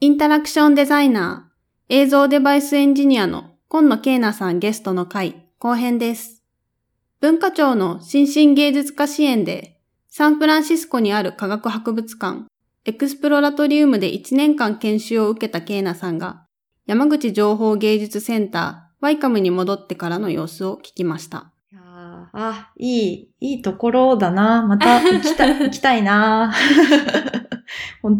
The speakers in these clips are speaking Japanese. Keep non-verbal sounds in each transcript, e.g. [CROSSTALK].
インタラクションデザイナー、映像デバイスエンジニアの今野恵菜さんゲストの回後編です。文化庁の新進芸術家支援で、サンフランシスコにある科学博物館、エクスプロラトリウムで1年間研修を受けた恵菜さんが、山口情報芸術センター、 YCAM に戻ってからの様子を聞きました。あ、いい、いいところだな。また行きた、行きたいな。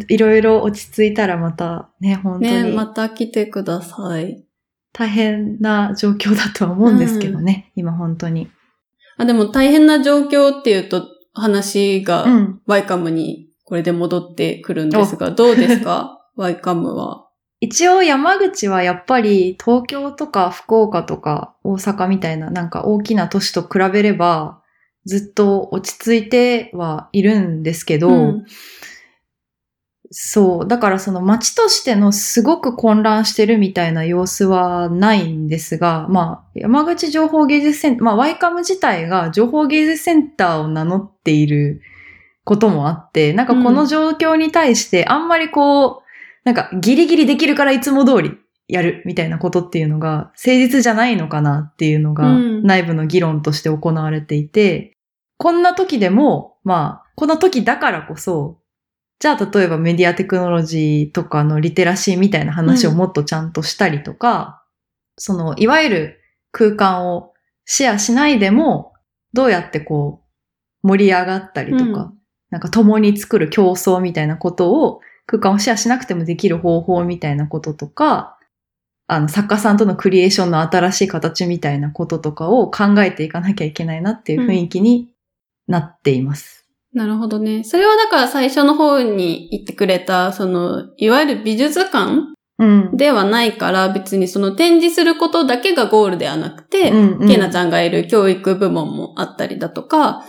いろいろ落ち着いたらまたね、本当に。ね、また来てください。大変な状況だとは思うんですけどね、うん、今本当に。あ、でも大変な状況っていうと話がワイカムにこれで戻ってくるんですが、うん、どうですか？[LAUGHS] ワイカムは。一応山口はやっぱり東京とか福岡とか大阪みたいななんか大きな都市と比べればずっと落ち着いてはいるんですけど、うん、そう。だからその街としてのすごく混乱してるみたいな様子はないんですが、まあ、山口情報芸術センター、まあ、ワイカム自体が情報芸術センターを名乗っていることもあって、なんかこの状況に対してあんまりこう、なんかギリギリできるからいつも通りやるみたいなことっていうのが誠実じゃないのかなっていうのが内部の議論として行われていて、こんな時でも、まあ、この時だからこそじゃあ、例えばメディアテクノロジーとかのリテラシーみたいな話をもっとちゃんとしたりとか、うん、その、いわゆる空間をシェアしないでも、どうやってこう、盛り上がったりとか、うん、なんか共に作る競争みたいなことを、空間をシェアしなくてもできる方法みたいなこととか、あの、作家さんとのクリエーションの新しい形みたいなこととかを考えていかなきゃいけないなっていう雰囲気になっています。なるほどね。それはだから最初の方に言ってくれた、その、いわゆる美術館ではないから、別にその展示することだけがゴールではなくて、うんうん、ケナちゃんがいる教育部門もあったりだとか、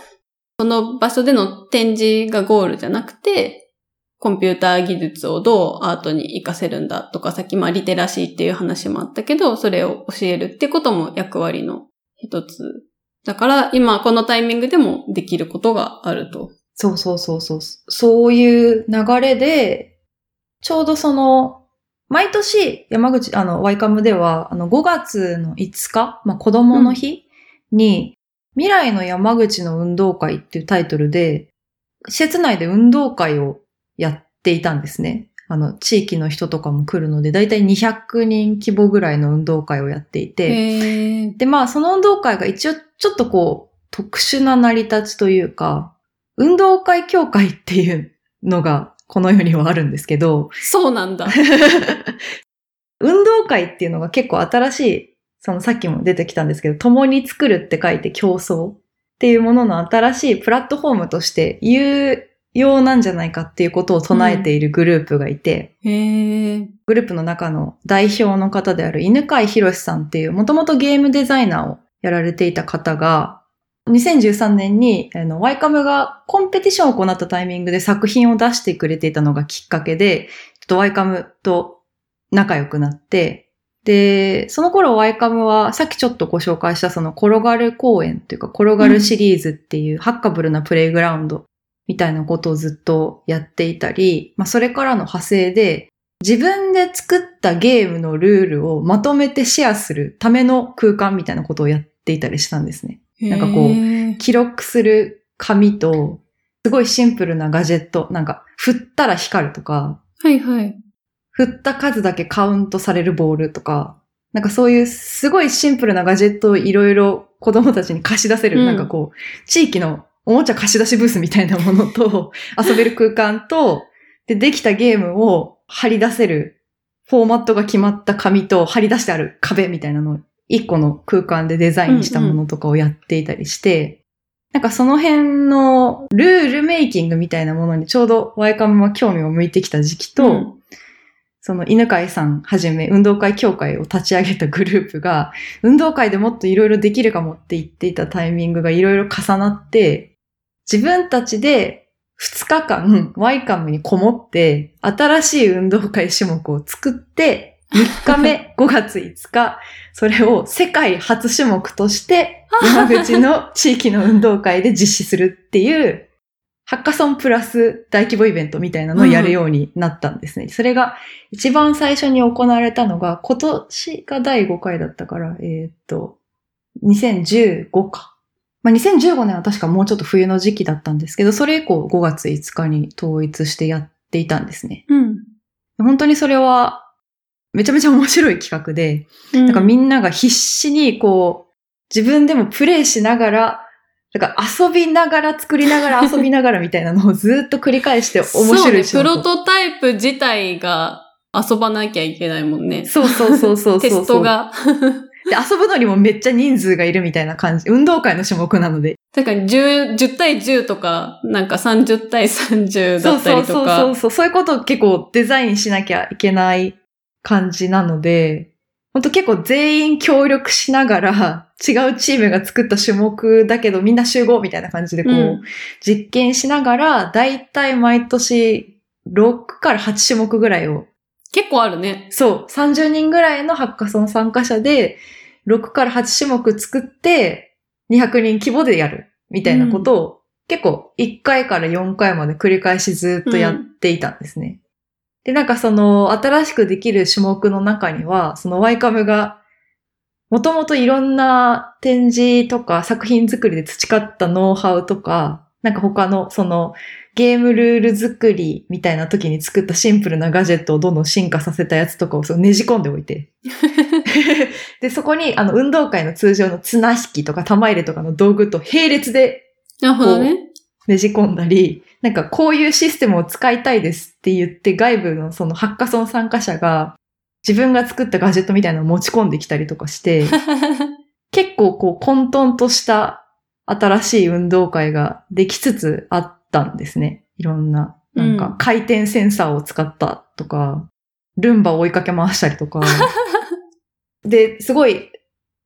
その場所での展示がゴールじゃなくて、コンピューター技術をどうアートに活かせるんだとか、さっきまあリテラシーっていう話もあったけど、それを教えるってことも役割の一つだから今このタイミングでもできることがあると。そうそうそうそう。そういう流れで、ちょうどその、毎年山口、あの、ワイカムでは、あの、5月の5日、まあ、子供の日に、うん、未来の山口の運動会っていうタイトルで、施設内で運動会をやっていたんですね。あの、地域の人とかも来るので、だいたい200人規模ぐらいの運動会をやっていて、で、まあ、その運動会が一応、ちょっとこう、特殊な成り立ちというか、運動会協会っていうのが、この世にはあるんですけど、そうなんだ。[LAUGHS] 運動会っていうのが結構新しい、そのさっきも出てきたんですけど、共に作るって書いて競争っていうものの新しいプラットフォームとして有用なんじゃないかっていうことを唱えているグループがいて、うん、グループの中の代表の方である犬飼博さんっていう、もともとゲームデザイナーをやられていた方が、2013年に、あの、ワイカムがコンペティションを行ったタイミングで作品を出してくれていたのがきっかけで、ちょっとワイカムと仲良くなって、で、その頃ワイカムはさっきちょっとご紹介したその転がる公園というか転がるシリーズっていうハッカブルなプレイグラウンドみたいなことをずっとやっていたり、まあ、それからの派生で、自分で作ったゲームのルールをまとめてシェアするための空間みたいなことをやっていたりしたんですね。なんかこう、記録する紙と、すごいシンプルなガジェット、なんか、振ったら光るとか、はいはい。振った数だけカウントされるボールとか、なんかそういうすごいシンプルなガジェットをいろいろ子供たちに貸し出せる、うん、なんかこう、地域のおもちゃ貸し出しブースみたいなものと、[LAUGHS] 遊べる空間と、で、できたゲームを貼り出せる、フォーマットが決まった紙と貼り出してある壁みたいなのを、一個の空間でデザインしたものとかをやっていたりして、うんうん、なんかその辺のルールメイキングみたいなものにちょうどワイカムは興味を向いてきた時期と、うん、その犬飼さんはじめ運動会協会を立ち上げたグループが、運動会でもっといろいろできるかもって言っていたタイミングがいろいろ重なって、自分たちで2日間、ワイカムにこもって、新しい運動会種目を作って、3日目、[LAUGHS] 5月5日、それを世界初種目として、[LAUGHS] 山口の地域の運動会で実施するっていうハッカソンプラス大規模イベントみたいなのをやるようになったんですね。うん、それが一番最初に行われたのが今年が第5回だったから、えー、っと、2015か。まあ、2015年は確かもうちょっと冬の時期だったんですけど、それ以降5月5日に統一してやっていたんですね。うん。本当にそれはめちゃめちゃ面白い企画で、うん、なんかみんなが必死にこう、自分でもプレイしながら、だから遊びながら作りながら [LAUGHS] 遊びながらみたいなのをずっと繰り返して面白いし、ね、プロトタイプ自体が遊ばなきゃいけないもんね。そうそうそうそうテストが。[LAUGHS] で、遊ぶのにもめっちゃ人数がいるみたいな感じ。運動会の種目なので。確かに10、10対10とか、なんか30対30だったりとか。そうそうそうそう。そういうことを結構デザインしなきゃいけない感じなので、本当結構全員協力しながら、違うチームが作った種目だけどみんな集合みたいな感じでこう、うん、実験しながら、だいたい毎年6から8種目ぐらいを。結構あるね。そう。30人ぐらいのハッカソン参加者で、6から8種目作って、200人規模でやる。みたいなことを、うん、結構1回から4回まで繰り返しずっとやっていたんですね。で、なんかその、新しくできる種目の中には、そのワイカムが、もともといろんな展示とか作品作りで培ったノウハウとか、なんか他のそのゲームルール作りみたいな時に作ったシンプルなガジェットをどんどん進化させたやつとかをそねじ込んでおいて。[LAUGHS] で、そこにあの運動会の通常の綱引きとか玉入れとかの道具と並列で、なるほどね。ねじ込んだり、なんかこういうシステムを使いたいですって言って外部のそのハッカソン参加者が自分が作ったガジェットみたいなのを持ち込んできたりとかして、[LAUGHS] 結構こう混沌とした新しい運動会ができつつあったんですね。いろんな、なんか回転センサーを使ったとか、うん、ルンバを追いかけ回したりとか。[LAUGHS] で、すごい、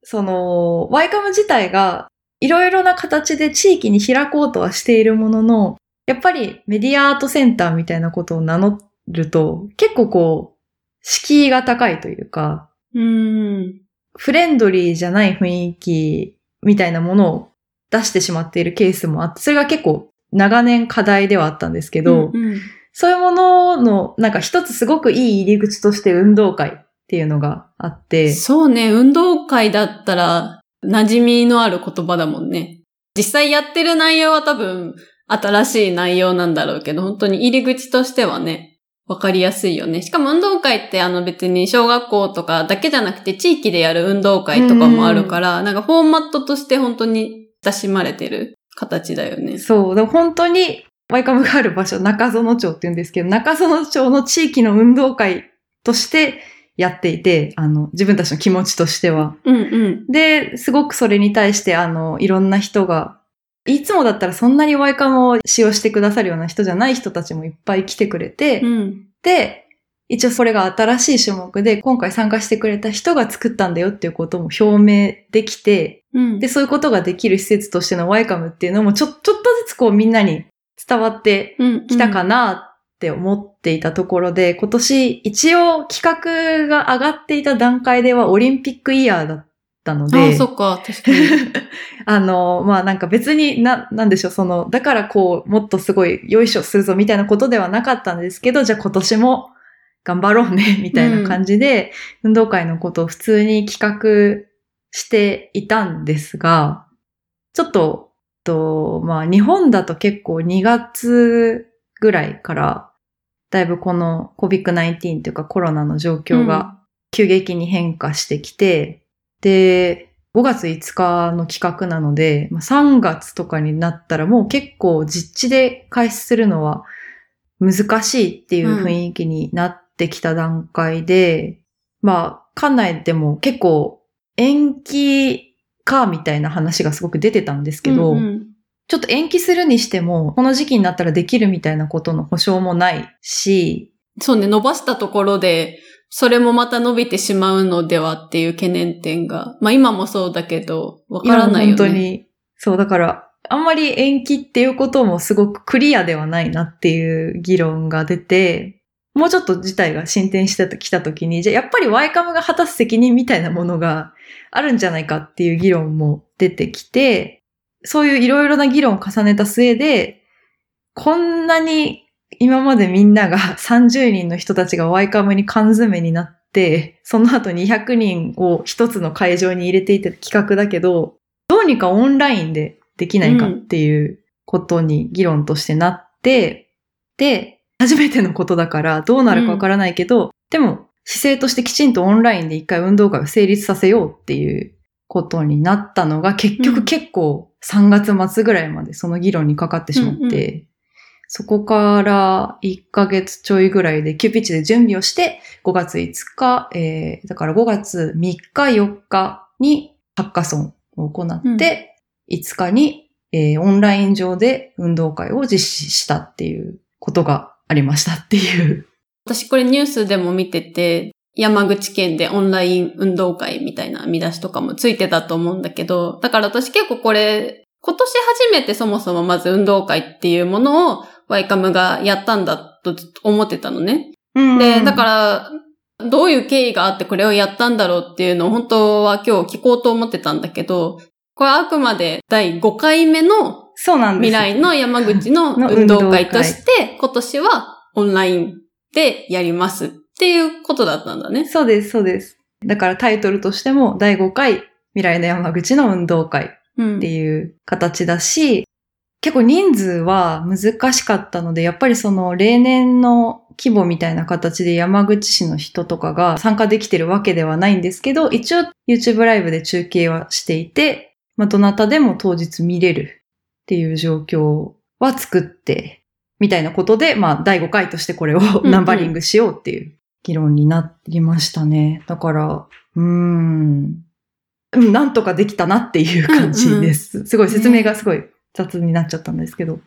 その、ワイカム自体がいろいろな形で地域に開こうとはしているものの、やっぱりメディアアートセンターみたいなことを名乗ると、結構こう、敷居が高いというか、うんフレンドリーじゃない雰囲気みたいなものを出してしまっているケースもあって、それが結構長年課題ではあったんですけど、うんうん、そういうものの、なんか一つすごくいい入り口として運動会っていうのがあって。そうね、運動会だったら馴染みのある言葉だもんね。実際やってる内容は多分新しい内容なんだろうけど、本当に入り口としてはね、わかりやすいよね。しかも運動会ってあの別に小学校とかだけじゃなくて地域でやる運動会とかもあるから、なんかフォーマットとして本当に親しまれてる形だよね。そう。で本当にワイカムがある場所、中園町って言うんですけど、中園町の地域の運動会としてやっていて、あの、自分たちの気持ちとしては。うんうん。で、すごくそれに対して、あの、いろんな人が、いつもだったらそんなにワイカムを使用してくださるような人じゃない人たちもいっぱい来てくれて、うん、で、一応それが新しい種目で、今回参加してくれた人が作ったんだよっていうことも表明できて、うん、で、そういうことができる施設としてのワイカムっていうのもちょ、ちょっとずつこうみんなに伝わってきたかなって思っていたところで、今年一応企画が上がっていた段階ではオリンピックイヤーだったので。ああ、そっか、確かに。[LAUGHS] あの、まあなんか別にな、なんでしょう、その、だからこう、もっとすごいよいしょするぞみたいなことではなかったんですけど、じゃあ今年も頑張ろうね、[LAUGHS] みたいな感じで、うん、運動会のことを普通に企画していたんですが、ちょっと、と、まあ日本だと結構2月ぐらいから、だいぶこの COVID-19 というかコロナの状況が急激に変化してきて、うん、で、5月5日の企画なので、3月とかになったらもう結構実地で開始するのは難しいっていう雰囲気になってきた段階で、うん、まあ、館内でも結構延期かみたいな話がすごく出てたんですけど、うんうん、ちょっと延期するにしても、この時期になったらできるみたいなことの保証もないし、そうね、伸ばしたところで、それもまた伸びてしまうのではっていう懸念点が、まあ今もそうだけど、わからないよね。本当に。そう、だから、あんまり延期っていうこともすごくクリアではないなっていう議論が出て、もうちょっと事態が進展してきたときに、じゃあやっぱりワイカムが果たす責任みたいなものがあるんじゃないかっていう議論も出てきて、そういういろいろな議論を重ねた末で、こんなに今までみんなが [LAUGHS] 30人の人たちがワイカムに缶詰になって、その後200人を一つの会場に入れていた企画だけど、どうにかオンラインでできないかっていうことに議論としてなって、うん、で、初めてのことだからどうなるかわからないけど、うん、でも姿勢としてきちんとオンラインで一回運動会を成立させようっていうことになったのが結局結構3月末ぐらいまでその議論にかかってしまって、そこから1ヶ月ちょいぐらいで急ピッチで準備をして5月5日、えー、だから5月3日4日にハッカソンを行って、5日に、えー、オンライン上で運動会を実施したっていうことがありましたっていう。私これニュースでも見てて、山口県でオンライン運動会みたいな見出しとかもついてたと思うんだけど、だから私結構これ、今年初めてそもそもまず運動会っていうものをワイカムがやったんだと思ってたのね。で、だから、どういう経緯があってこれをやったんだろうっていうのを本当は今日聞こうと思ってたんだけど、これあくまで第5回目の未来の山口 [LAUGHS] の運動会として、今年はオンラインでやりますっていうことだったんだね。そうです、そうです。だからタイトルとしても第5回未来の山口の運動会っていう形だし、うん、結構人数は難しかったので、やっぱりその例年の規模みたいな形で山口市の人とかが参加できてるわけではないんですけど、一応 YouTube ライブで中継はしていて、まあ、どなたでも当日見れるっていう状況は作って、みたいなことで、まあ、第5回としてこれをナンバリングしようっていう議論になりましたね。だから、うーん、なんとかできたなっていう感じです。うんうん、すごい説明がすごい雑になっちゃったんですけど。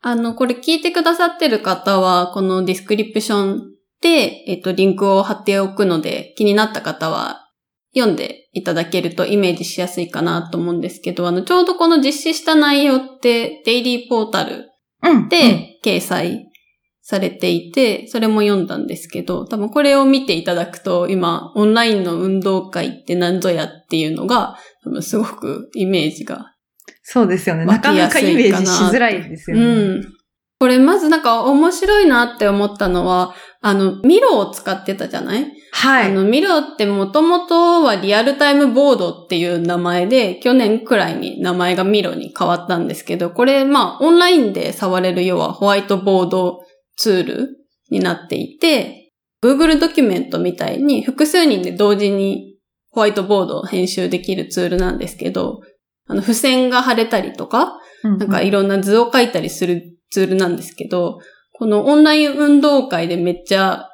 あの、これ聞いてくださってる方は、このディスクリプションで、えっと、リンクを貼っておくので、気になった方は読んでいただけるとイメージしやすいかなと思うんですけど、あの、ちょうどこの実施した内容ってデイリーポータルで掲載されていて、それも読んだんですけど、多分これを見ていただくと、今、オンラインの運動会って何ぞやっていうのが、多分すごくイメージが。そうですよね。なかなかイメージしづらいですよね。うん。これまずなんか面白いなって思ったのは、あの、ミロを使ってたじゃない？はい。あの、ミロってもともとはリアルタイムボードっていう名前で、去年くらいに名前がミロに変わったんですけど、これ、まあ、オンラインで触れる要はホワイトボードツールになっていて、Google ドキュメントみたいに複数人で同時にホワイトボードを編集できるツールなんですけど、あの、付箋が貼れたりとか、うんうん、なんかいろんな図を書いたりするツールなんですけど、このオンライン運動会でめっちゃ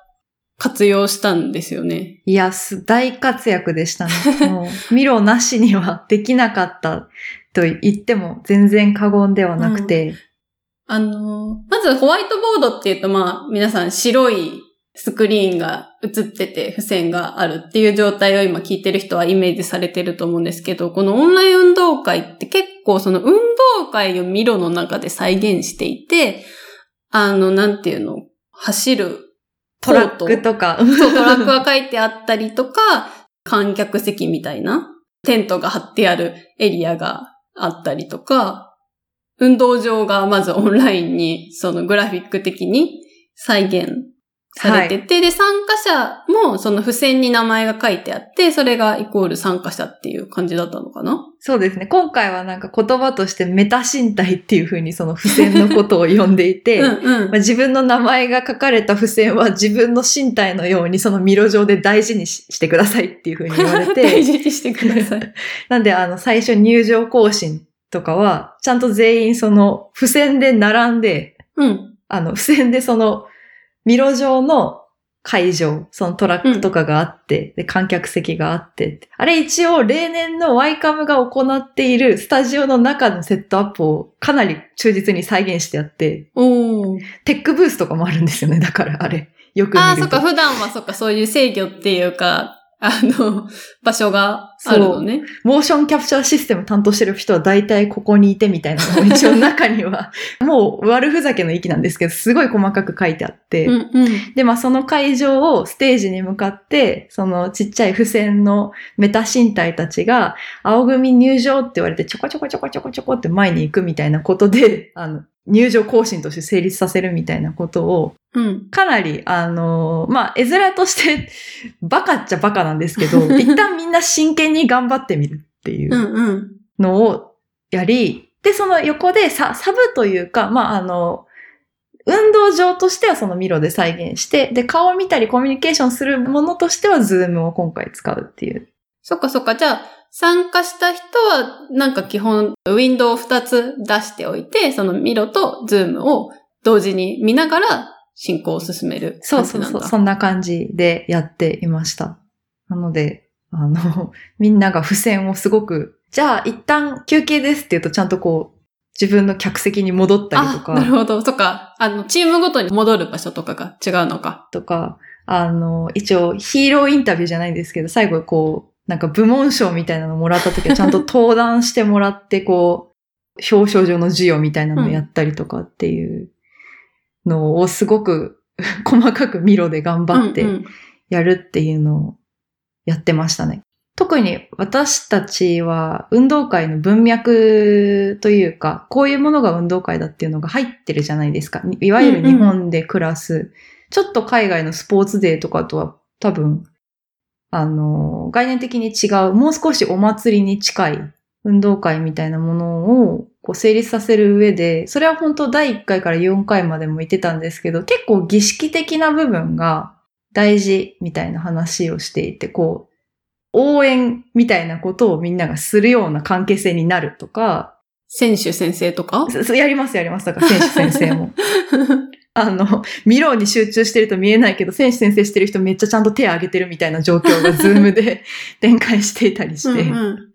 活用したんですよね。いや、大活躍でしたね。もう、ミロなしにはできなかったと言っても全然過言ではなくて。うん、あの、まずホワイトボードっていうと、まあ、皆さん白いスクリーンが映ってて付箋があるっていう状態を今聞いてる人はイメージされてると思うんですけど、このオンライン運動会って結構その運動会をミロの中で再現していて、あの、なんていうの、走るトラックとか。そう、トラックが書いてあったりとか、観客席みたいなテントが張ってあるエリアがあったりとか、運動場がまずオンラインにそのグラフィック的に再現されてて、はい、で、参加者もその付箋に名前が書いてあって、それがイコール参加者っていう感じだったのかな？そうですね。今回はなんか言葉としてメタ身体っていうふうにその付箋のことを呼んでいて、うんうんまあ、自分の名前が書かれた付箋は自分の身体のようにそのミロ上で大事にしてくださいっていうふうに言われて。[LAUGHS] 大事にしてください。[LAUGHS] なんであの最初入場行進とかは、ちゃんと全員その付箋で並んで、うん、あの付箋でそのミロ上の会場、そのトラックとかがあって、うん、で、観客席があって、あれ一応例年のワイカムが行っているスタジオの中のセットアップをかなり忠実に再現してあって、テックブースとかもあるんですよね、だからあれ。よく見ると。ああ、そっか、普段はそっか、そういう制御っていうか、あの、場所があるのね。モーションキャプチャーシステム担当してる人は大体ここにいてみたいなのも [LAUGHS] 一応中には、もう悪ふざけの域なんですけど、すごい細かく書いてあって、うんうん、で、まあその会場をステージに向かって、そのちっちゃい付箋のメタ身体たちが、青組入場って言われてちょこちょこちょこちょこちょこって前に行くみたいなことで、あの、入場行進として成立させるみたいなことを、うん、かなり、あのまあ、絵面としてバカっちゃバカなんですけど、[LAUGHS] 一旦みんな真剣に頑張ってみるっていうのをやり、で、その横でササブというか、まあ、あの、運動場としてはその Miro で再現して、で、顔を見たりコミュニケーションするものとしては Zoom を今回使うっていう。そっかそっか。じゃあ、参加した人は、なんか基本、ウィンドウを2つ出しておいて、その Miro と Zoom を同時に見ながら進行を進めるそうそうそう。そんな感じでやっていました。なので、あの、[LAUGHS] みんなが付箋をすごく、じゃあ一旦休憩ですって言うとちゃんとこう、自分の客席に戻ったりとか。なるほど。そっか。あの、チームごとに戻る場所とかが違うのか。とか、あの、一応ヒーローインタビューじゃないんですけど、最後こう、なんか部門賞みたいなのもらった時は [LAUGHS] ちゃんと登壇してもらって、こう、表彰状の授与みたいなのをやったりとかっていうのをすごく [LAUGHS] 細かくミロで頑張ってやるっていうのをやってましたね。特に私たちは運動会の文脈というか、こういうものが運動会だっていうのが入ってるじゃないですか。いわゆる日本で暮らす、うんうん、ちょっと海外のスポーツデーとかとは多分、あの、概念的に違う、もう少しお祭りに近い運動会みたいなものをこう成立させる上で、それは本当第1回から4回までも言ってたんですけど、結構儀式的な部分が大事みたいな話をしていて、こう、応援みたいなことをみんながするような関係性になるとか。選手宣誓とか？やりますやります。だから選手宣誓も。[LAUGHS] あの、 Miro に集中してると見えないけど、選手宣誓してる人めっちゃちゃんと手を挙げてるみたいな状況が Zoom で [LAUGHS] 展開していたりして。うんうん、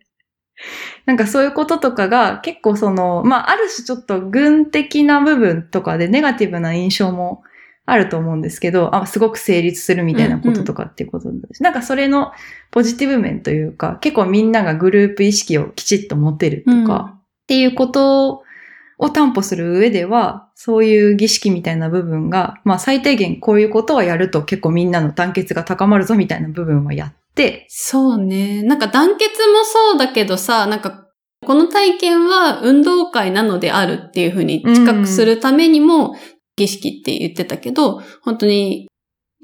なんかそういうこととかが結構その、まあある種ちょっと軍的な部分とかでネガティブな印象もあると思うんですけど、あ、すごく成立するみたいなこととかっていうことです。うんうん、なんかそれのポジティブ面というか、結構みんながグループ意識をきちっと持てるとか、うん、っていうことを担保する上では、そういう儀式みたいな部分が、まあ最低限こういうことはやると結構みんなの団結が高まるぞみたいな部分はやって。そうね。なんか団結もそうだけどさ、なんかこの体験は運動会なのであるっていうふうに近くするためにも、儀式って言ってたけど、本当に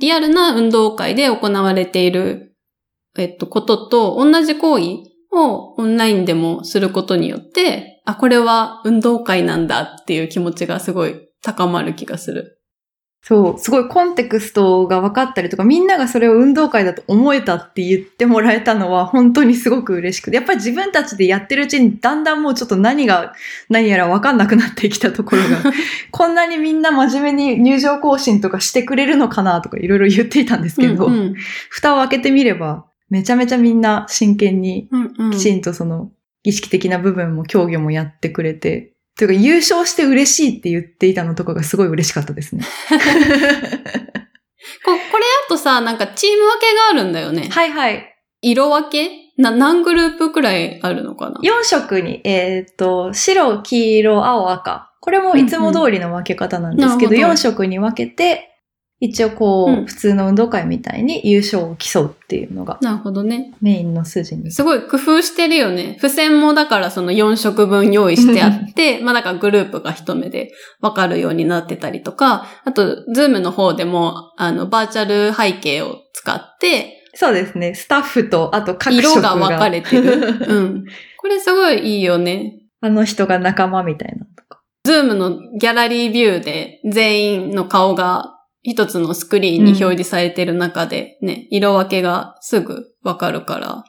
リアルな運動会で行われている、えっと、ことと同じ行為をオンラインでもすることによって、あ、これは運動会なんだっていう気持ちがすごい高まる気がする。そう、すごいコンテクストが分かったりとか、みんながそれを運動会だと思えたって言ってもらえたのは本当にすごく嬉しくて、やっぱり自分たちでやってるうちにだんだんもうちょっと何が何やら分かんなくなってきたところが、[LAUGHS] こんなにみんな真面目に入場行進とかしてくれるのかなとかいろいろ言っていたんですけど、うんうん、蓋を開けてみれば、めちゃめちゃみんな真剣に、きちんとその儀式的な部分も競技もやってくれて、というか優勝して嬉しいって言っていたのとかがすごい嬉しかったですね。[LAUGHS] ここれあとさ、なんかチーム分けがあるんだよね。はいはい。色分け？な、何グループくらいあるのかな ?4 色に、えっ、ー、と、白、黄色、青、赤。これもいつも通りの分け方なんですけど、うんうん、4色に分けて、一応こう、うん、普通の運動会みたいに優勝を競うっていうのが。なるほどね。メインの筋に。すごい工夫してるよね。付箋もだからその4色分用意してあって、まあなんかグループが一目でわかるようになってたりとか、あと、 Zoom の方でも、あの、バーチャル背景を使って、そうですね。スタッフと、あと各色が分かれてる。[LAUGHS] うん。これすごいいいよね。あの人が仲間みたいなとか。 Zoom のギャラリービューで全員の顔が一つのスクリーンに表示されてる中でね、うん、色分けがすぐわかるから、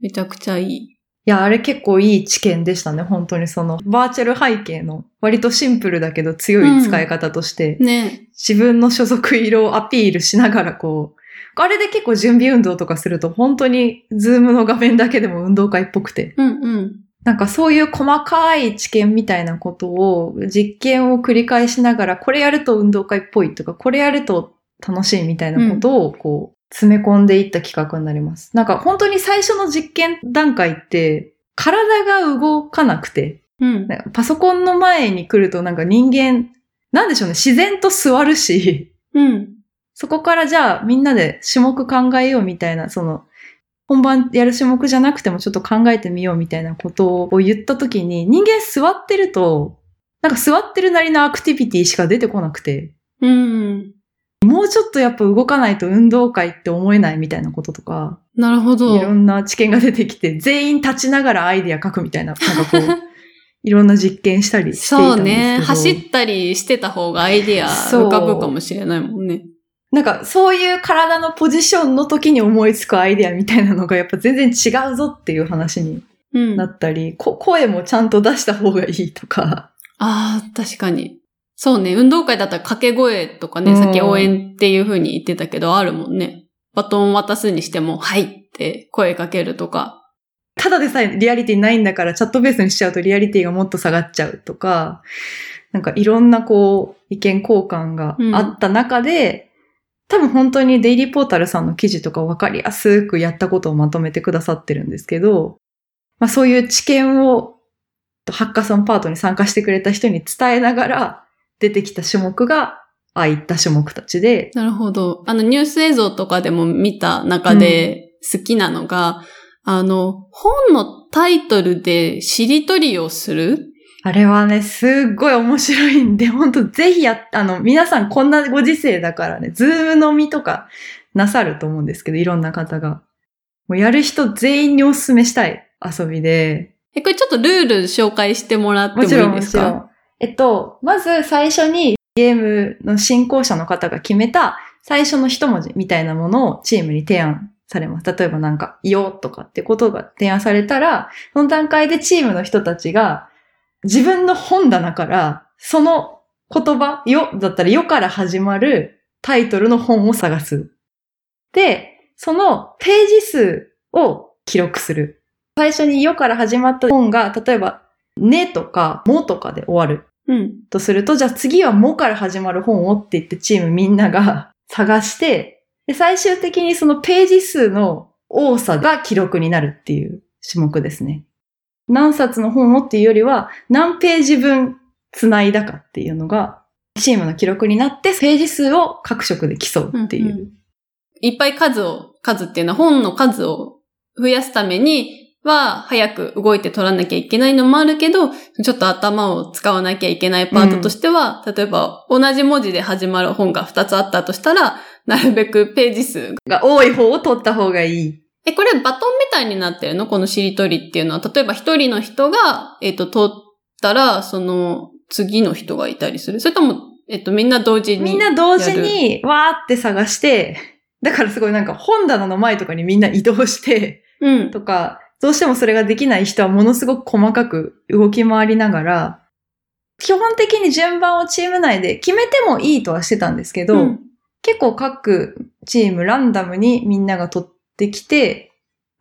めちゃくちゃいい。いや、あれ結構いい知見でしたね、本当にその、バーチャル背景の割とシンプルだけど強い使い方として、うん、ね。自分の所属色をアピールしながらこう、あれで結構準備運動とかすると本当にズームの画面だけでも運動会っぽくて。うんうん。なんかそういう細かい知見みたいなことを実験を繰り返しながら、これやると運動会っぽいとか、これやると楽しいみたいなことをこう、詰め込んでいった企画になります。なんか本当に最初の実験段階って、体が動かなくて、うん、パソコンの前に来るとなんか人間、なんでしょうね、自然と座るし、うん、そこからじゃあみんなで種目考えようみたいな、その本番やる種目じゃなくてもちょっと考えてみようみたいなことを言った時に、人間座ってると、なんか座ってるなりのアクティビティしか出てこなくて。うん。もうちょっとやっぱ動かないと運動会って思えないみたいなこととか。なるほど。いろんな知見が出てきて、全員立ちながらアイディア書くみたいな、なんかこう、[LAUGHS] いろんな実験したりしていたんですけど。そうね。走ったりしてた方がアイディア浮かぶかもしれないもんね。なんか、そういう体のポジションの時に思いつくアイディアみたいなのがやっぱ全然違うぞっていう話になったり、うん、声もちゃんと出した方がいいとか。ああ、確かに。そうね。運動会だったら掛け声とかね、さっき応援っていう風に言ってたけど、あるもんね。バトン渡すにしても、はいって声かけるとか。ただでさえリアリティないんだからチャットベースにしちゃうとリアリティがもっと下がっちゃうとか、なんかいろんなこう意見交換があった中で、うん、多分本当にデイリーポータルさんの記事とかわかりやすくやったことをまとめてくださってるんですけど、まあそういう知見をハッカソンパートに参加してくれた人に伝えながら出てきた種目がああいった種目たちで。なるほど。あのニュース映像とかでも見た中で好きなのが、うん、あの、本のタイトルでしりとりをするあれはね、すっごい面白いんで、ほんとぜひや、あの、皆さんこんなご時世だからね、ズーム飲みとかなさると思うんですけど、いろんな方が。もうやる人全員にお勧めしたい遊びで。え、これちょっとルール紹介してもらってもいいですか？もちろん、もちろん。えっと、まず最初にゲームの進行者の方が決めた最初の一文字みたいなものをチームに提案されます。例えばなんか、よとかってことが提案されたら、その段階でチームの人たちが自分の本棚からその言葉、よだったらよから始まるタイトルの本を探す。で、そのページ数を記録する。最初によから始まった本が、例えば、ねとか、もとかで終わる。うん。とすると、じゃあ次はもから始まる本をって言ってチームみんなが [LAUGHS] 探して、で、最終的にそのページ数の多さが記録になるっていう種目ですね。何冊の本をっていうよりは、何ページ分繋いだかっていうのが、チームの記録になって、ページ数を各色で競うっていう。うんうん、いっぱい数を、数っていうのは本の数を増やすために、は早く動いて取らなきゃいけないのもあるけど、ちょっと頭を使わなきゃいけないパートとしては、うん、例えば同じ文字で始まる本が2つあったとしたら、なるべくページ数が多い方を取った方がいい。え、これバトンみたいになってるの？このしりとりっていうのは、例えば一人の人が、えっ、ー、と、取ったら、その、次の人がいたりする？それとも、えっ、ー、と、みんな同時にみんな同時に、わーって探して、だからすごいなんか本棚の前とかにみんな移動して、うん。とか、どうしてもそれができない人はものすごく細かく動き回りながら、基本的に順番をチーム内で決めてもいいとはしてたんですけど、うん、結構各チームランダムにみんなが取ってきて、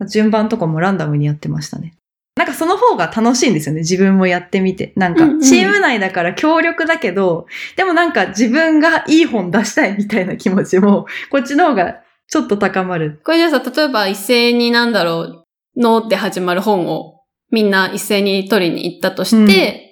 順番とかもランダムにやってましたね。なんかその方が楽しいんですよね。自分もやってみて。なんか、チーム内だから協力だけど、うんうん、でもなんか自分がいい本出したいみたいな気持ちも、こっちの方がちょっと高まる。これじゃあさ、例えば一斉になんだろう、のって始まる本をみんな一斉に取りに行ったとして、うん、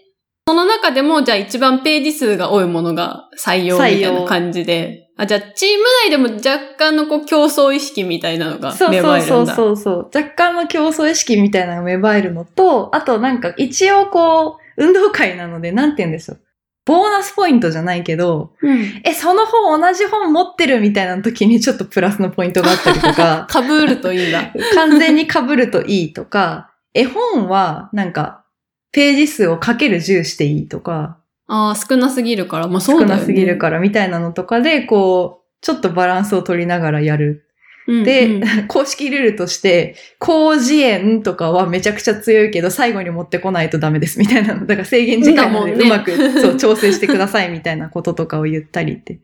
その中でもじゃあ一番ページ数が多いものが採用みたいな感じで、あ、じゃあチーム内でも若干のこう競争意識みたいなのが芽生えるんだそうそうそうそう。若干の競争意識みたいなのが芽生えるのと、あとなんか一応こう、運動会なので、なんて言うんですよ。ボーナスポイントじゃないけど、うん、え、その本同じ本持ってるみたいな時にちょっとプラスのポイントがあったりとか。[LAUGHS] 被るといいんだ。完全に被るといいとか、絵本はなんか、ページ数をかける10していいとか。ああ、少なすぎるから。まあそうだよね。少なすぎるからみたいなのとかで、こう、ちょっとバランスを取りながらやるで、うんうん、[LAUGHS] 公式ルールとして、広辞苑とかはめちゃくちゃ強いけど、最後に持ってこないとダメですみたいなの。だから制限時間でうまく、ね、そう [LAUGHS] 調整してくださいみたいなこととかを言ったりって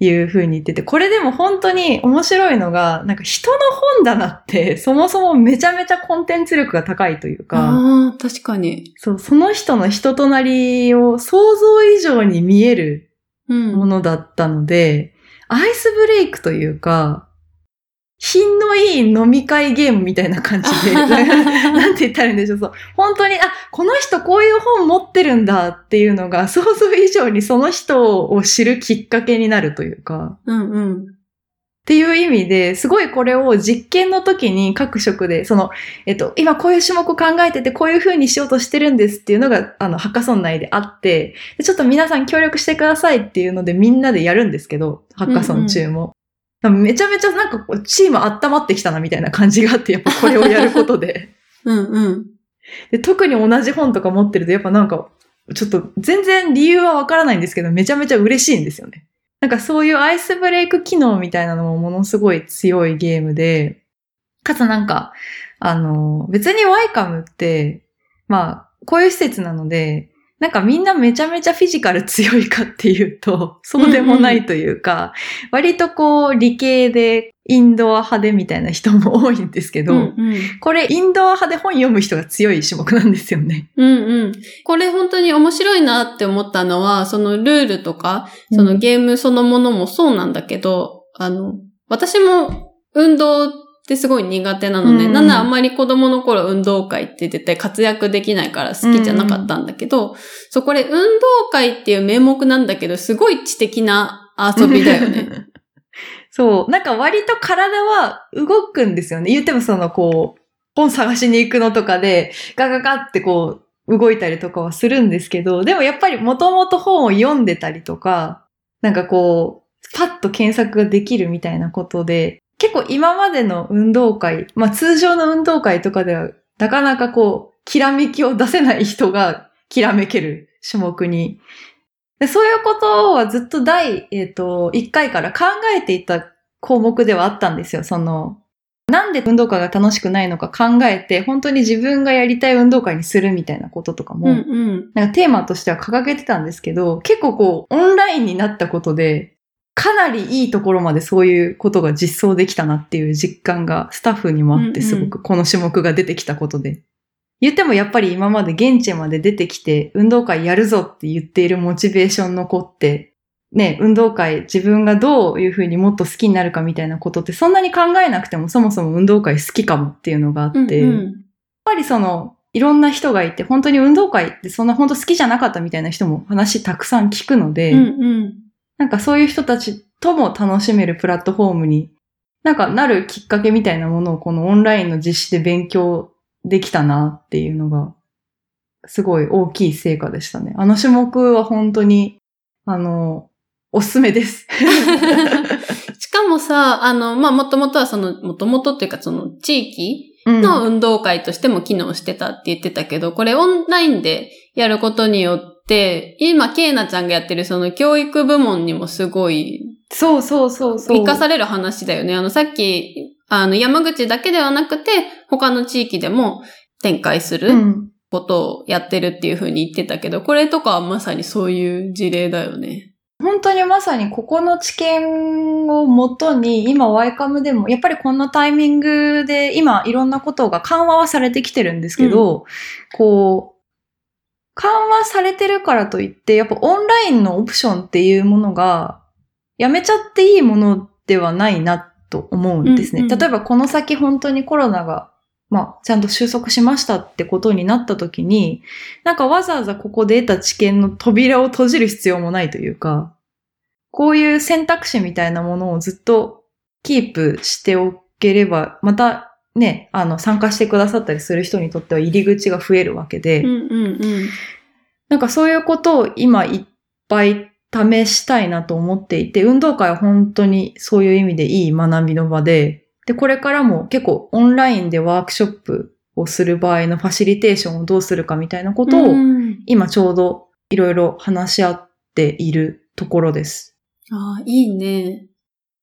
いう風に言ってて、これでも本当に面白いのが、なんか人の本棚って [LAUGHS] そもそもめちゃめちゃコンテンツ力が高いというか。ああ、確かに。そう、その人の人となりを想像以上に見えるものだったので、うん、アイスブレイクというか、品のいい飲み会ゲームみたいな感じで、[LAUGHS] なんて言ったらいいんでしょう。そう本当に、あ、この人こういう本持ってるんだっていうのが想像以上にその人を知るきっかけになるというか。うんうん。っていう意味で、すごいこれを実験の時に各職で、その、えっと、今こういう種目を考えてて、こういう風にしようとしてるんですっていうのが、あの、ハッカソン内であって、ちょっと皆さん協力してくださいっていうのでみんなでやるんですけど、ハッカソン中も。うんうん、めちゃめちゃなんかこう、チーム温まってきたなみたいな感じがあって、やっぱこれをやることで。[LAUGHS] うんうん。で特に同じ本とか持ってると、やっぱなんか、ちょっと全然理由はわからないんですけど、めちゃめちゃ嬉しいんですよね。なんかそういうアイスブレイク機能みたいなのもものすごい強いゲームで、かつなんか、あの、別にワイカムって、まあ、こういう施設なので、なんかみんなめちゃめちゃフィジカル強いかっていうと、[LAUGHS] そうでもないというか、うんうん、割とこう理系でインドア派でみたいな人も多いんですけど、うんうん、これインドア派で本読む人が強い種目なんですよね。うんうん。これ本当に面白いなって思ったのは、そのルールとか、そのゲームそのものもそうなんだけど、うん、あの、私も運動ってすごい苦手なのね。うん、なんならあんまり子供の頃運動会って絶対活躍できないから好きじゃなかったんだけど、うん、そう、これ運動会っていう名目なんだけど、すごい知的な遊びだよね。[LAUGHS] そう。なんか割と体は動くんですよね。言ってもそのこう、本探しに行くのとかで、ガガガってこう、動いたりとかはするんですけど、でもやっぱりもともと本を読んでたりとか、なんかこう、パッと検索ができるみたいなことで、結構今までの運動会、まあ通常の運動会とかではなかなかこう、きらめきを出せない人が [LAUGHS] きらめける種目に。でそういうことはずっと第、えっ、ー、と、1回から考えていた項目ではあったんですよ。その、なんで運動会が楽しくないのか考えて、本当に自分がやりたい運動会にするみたいなこととかも、うんうん、なんかテーマとしては掲げてたんですけど、結構こう、オンラインになったことで、かなりいいところまでそういうことが実装できたなっていう実感がスタッフにもあって、すごくこの種目が出てきたことで。言ってもやっぱり今まで現地まで出てきて運動会やるぞって言っているモチベーションの子って、ね、運動会自分がどういうふうにもっと好きになるかみたいなことってそんなに考えなくてもそもそも運動会好きかもっていうのがあって、うんうん、やっぱりそのいろんな人がいて本当に運動会ってそんな本当好きじゃなかったみたいな人も話たくさん聞くので、うんうんなんかそういう人たちとも楽しめるプラットフォームになんかなるきっかけみたいなものをこのオンラインの実施で勉強できたなっていうのが、すごい大きい成果でしたね。あの種目は本当に、あの、おすすめです。しかもさ、あの、まあ、もともとはその、もともとっていうかその地域の運動会としても機能してたって言ってたけど、これオンラインでやることによって、今、ケイナちゃんがやってるその教育部門にもすごい、そうそうそうそう。生かされる話だよね。あの、さっき、あの、山口だけではなくて、他の地域でも展開することをやってるっていうふうに言ってたけど、これとかはまさにそういう事例だよね。本当にまさにここの知見をもとに、今ワイカムでも、やっぱりこんなタイミングで今いろんなことが緩和はされてきてるんですけど、うん、こう、緩和されてるからといって、やっぱオンラインのオプションっていうものが、やめちゃっていいものではないなと思うんですね。うんうん、例えばこの先本当にコロナがまあ、ちゃんと収束しましたってことになった時に、なんかわざわざここで得た知見の扉を閉じる必要もないというか、こういう選択肢みたいなものをずっとキープしておければ、またね、あの、参加してくださったりする人にとっては入り口が増えるわけで、うんうんうん、なんかそういうことを今いっぱい試したいなと思っていて、運動会は本当にそういう意味でいい学びの場で、で、これからも結構オンラインでワークショップをする場合のファシリテーションをどうするかみたいなことを、今ちょうどいろいろ話し合っているところです。ああ、いいね。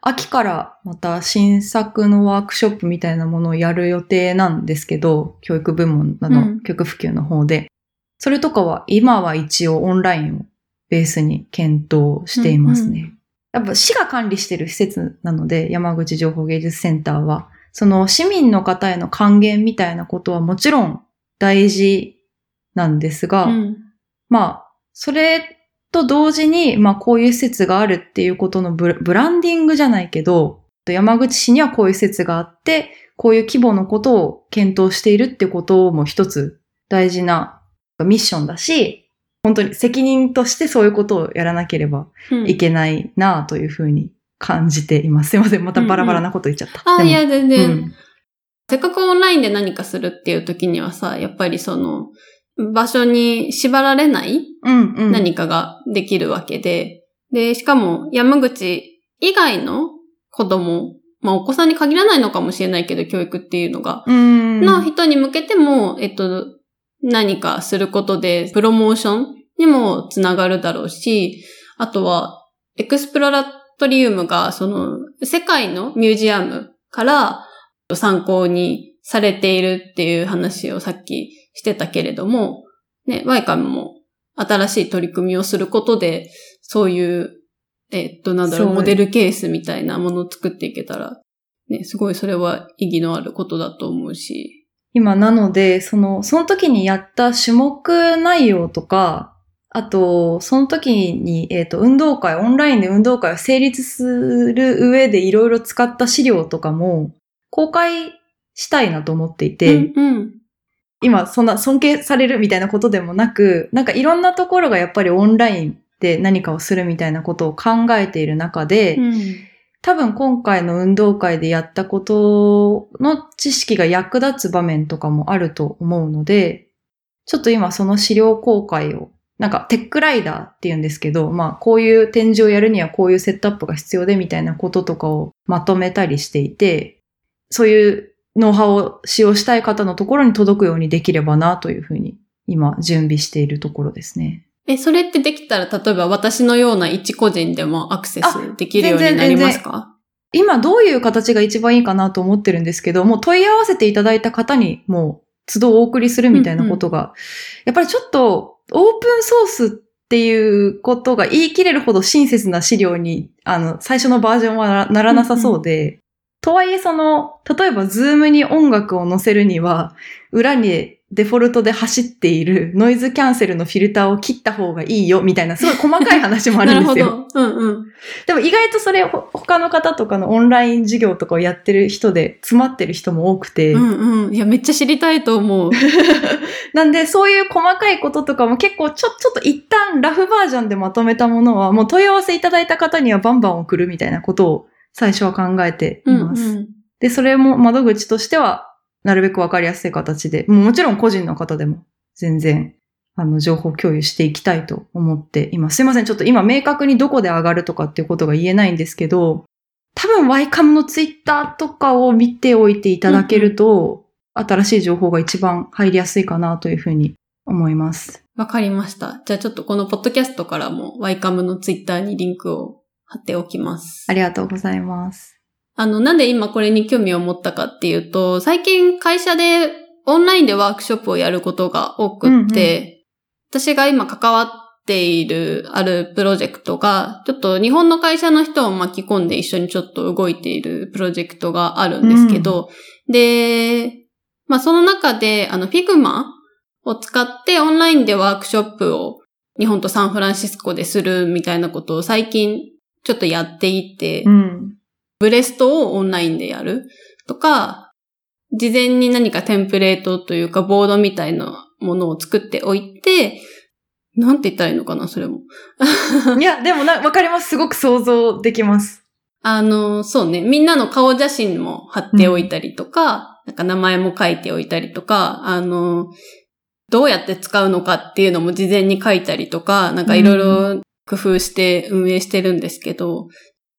秋からまた新作のワークショップみたいなものをやる予定なんですけど、教育部門など、うん、教育普及の方で。それとかは今は一応オンラインをベースに検討していますね。うんうんやっぱ市が管理してる施設なので、山口情報芸術センターは、その市民の方への還元みたいなことはもちろん大事なんですが、うん、まあ、それと同時に、まあこういう施設があるっていうことのブランディングじゃないけど、山口市にはこういう施設があって、こういう規模のことを検討しているってことも一つ大事なミッションだし、本当に責任としてそういうことをやらなければいけないなというふうに感じています。すいません。またバラバラなこと言っちゃった。うんうん、あ、いや、全然、うん、せっかくオンラインで何かするっていう時にはさ、やっぱりその、場所に縛られない何かができるわけで、で、しかも山口以外の子供、まあお子さんに限らないのかもしれないけど、教育っていうのが、の人に向けても、えっと、何かすることで、プロモーションにもつながるだろうし、あとは、エクスプロラトリウムが、その、世界のミュージアムから参考にされているっていう話をさっきしてたけれども、ね、ワイカムも新しい取り組みをすることで、そういう、えっと、なんだろう、モデルケースみたいなものを作っていけたら、ね、すごいそれは意義のあることだと思うし。今なので、その、その時にやった種目内容とか、あと、その時に、えっ、ー、と、運動会、オンラインで運動会を成立する上でいろいろ使った資料とかも公開したいなと思っていて、うんうん、今そんな尊敬されるみたいなことでもなく、なんかいろんなところがやっぱりオンラインで何かをするみたいなことを考えている中で、うん、多分今回の運動会でやったことの知識が役立つ場面とかもあると思うので、ちょっと今その資料公開をなんかテックライダーって言うんですけど、まあこういう展示をやるにはこういうセットアップが必要でみたいなこととかをまとめたりしていて、そういうノウハウを使用したい方のところに届くようにできればなというふうに今準備しているところですね。え、それってできたら例えば私のような一個人でもアクセスできるようになりますか？今どういう形が一番いいかなと思ってるんですけど、もう問い合わせていただいた方にもう都度お送りするみたいなことが、うんうん、やっぱりちょっとオープンソースっていうことが言い切れるほど親切な資料に、あの、最初のバージョンはならなさそうで、とはいえその、例えば Zoom に音楽を載せるには、裏にデフォルトで走っているノイズキャンセルのフィルターを切った方がいいよみたいなすごい細かい話もあるんですよ。[LAUGHS] なるほど。うんうん。でも意外とそれ他の方とかのオンライン授業とかをやってる人で詰まってる人も多くて。うんうん。いや、めっちゃ知りたいと思う。[LAUGHS] なんでそういう細かいこととかも結構ちょ、ちょっと一旦ラフバージョンでまとめたものはもう問い合わせいただいた方にはバンバン送るみたいなことを最初は考えています。うんうん、で、それも窓口としては、なるべくわかりやすい形で、もちろん個人の方でも全然、あの、情報共有していきたいと思っています。すいません。ちょっと今明確にどこで上がるとかっていうことが言えないんですけど、多分ワイカムのツイッターとかを見ておいていただけると、うん、新しい情報が一番入りやすいかなというふうに思います。わかりました。じゃあちょっとこのポッドキャストからもワイカムのツイッターにリンクを貼っておきます。ありがとうございます。あの、なんで今これに興味を持ったかっていうと、最近会社でオンラインでワークショップをやることが多くって、うんうん、私が今関わっているあるプロジェクトが、ちょっと日本の会社の人を巻き込んで一緒にちょっと動いているプロジェクトがあるんですけど、うん、で、まあその中で、あの、Figma を使ってオンラインでワークショップを日本とサンフランシスコでするみたいなことを最近ちょっとやっていて、うん、ブレストをオンラインでやる？とか、事前に何かテンプレートというかボードみたいなものを作っておいて、なんて言ったらいいのかな、それも。いや、でもな、わかります。すごく想像できます。あの、そうね。みんなの顔写真も貼っておいたりとか、うん、なんか名前も書いておいたりとか、あの、どうやって使うのかっていうのも事前に書いたりとか、なんかいろいろ工夫して運営してるんですけど、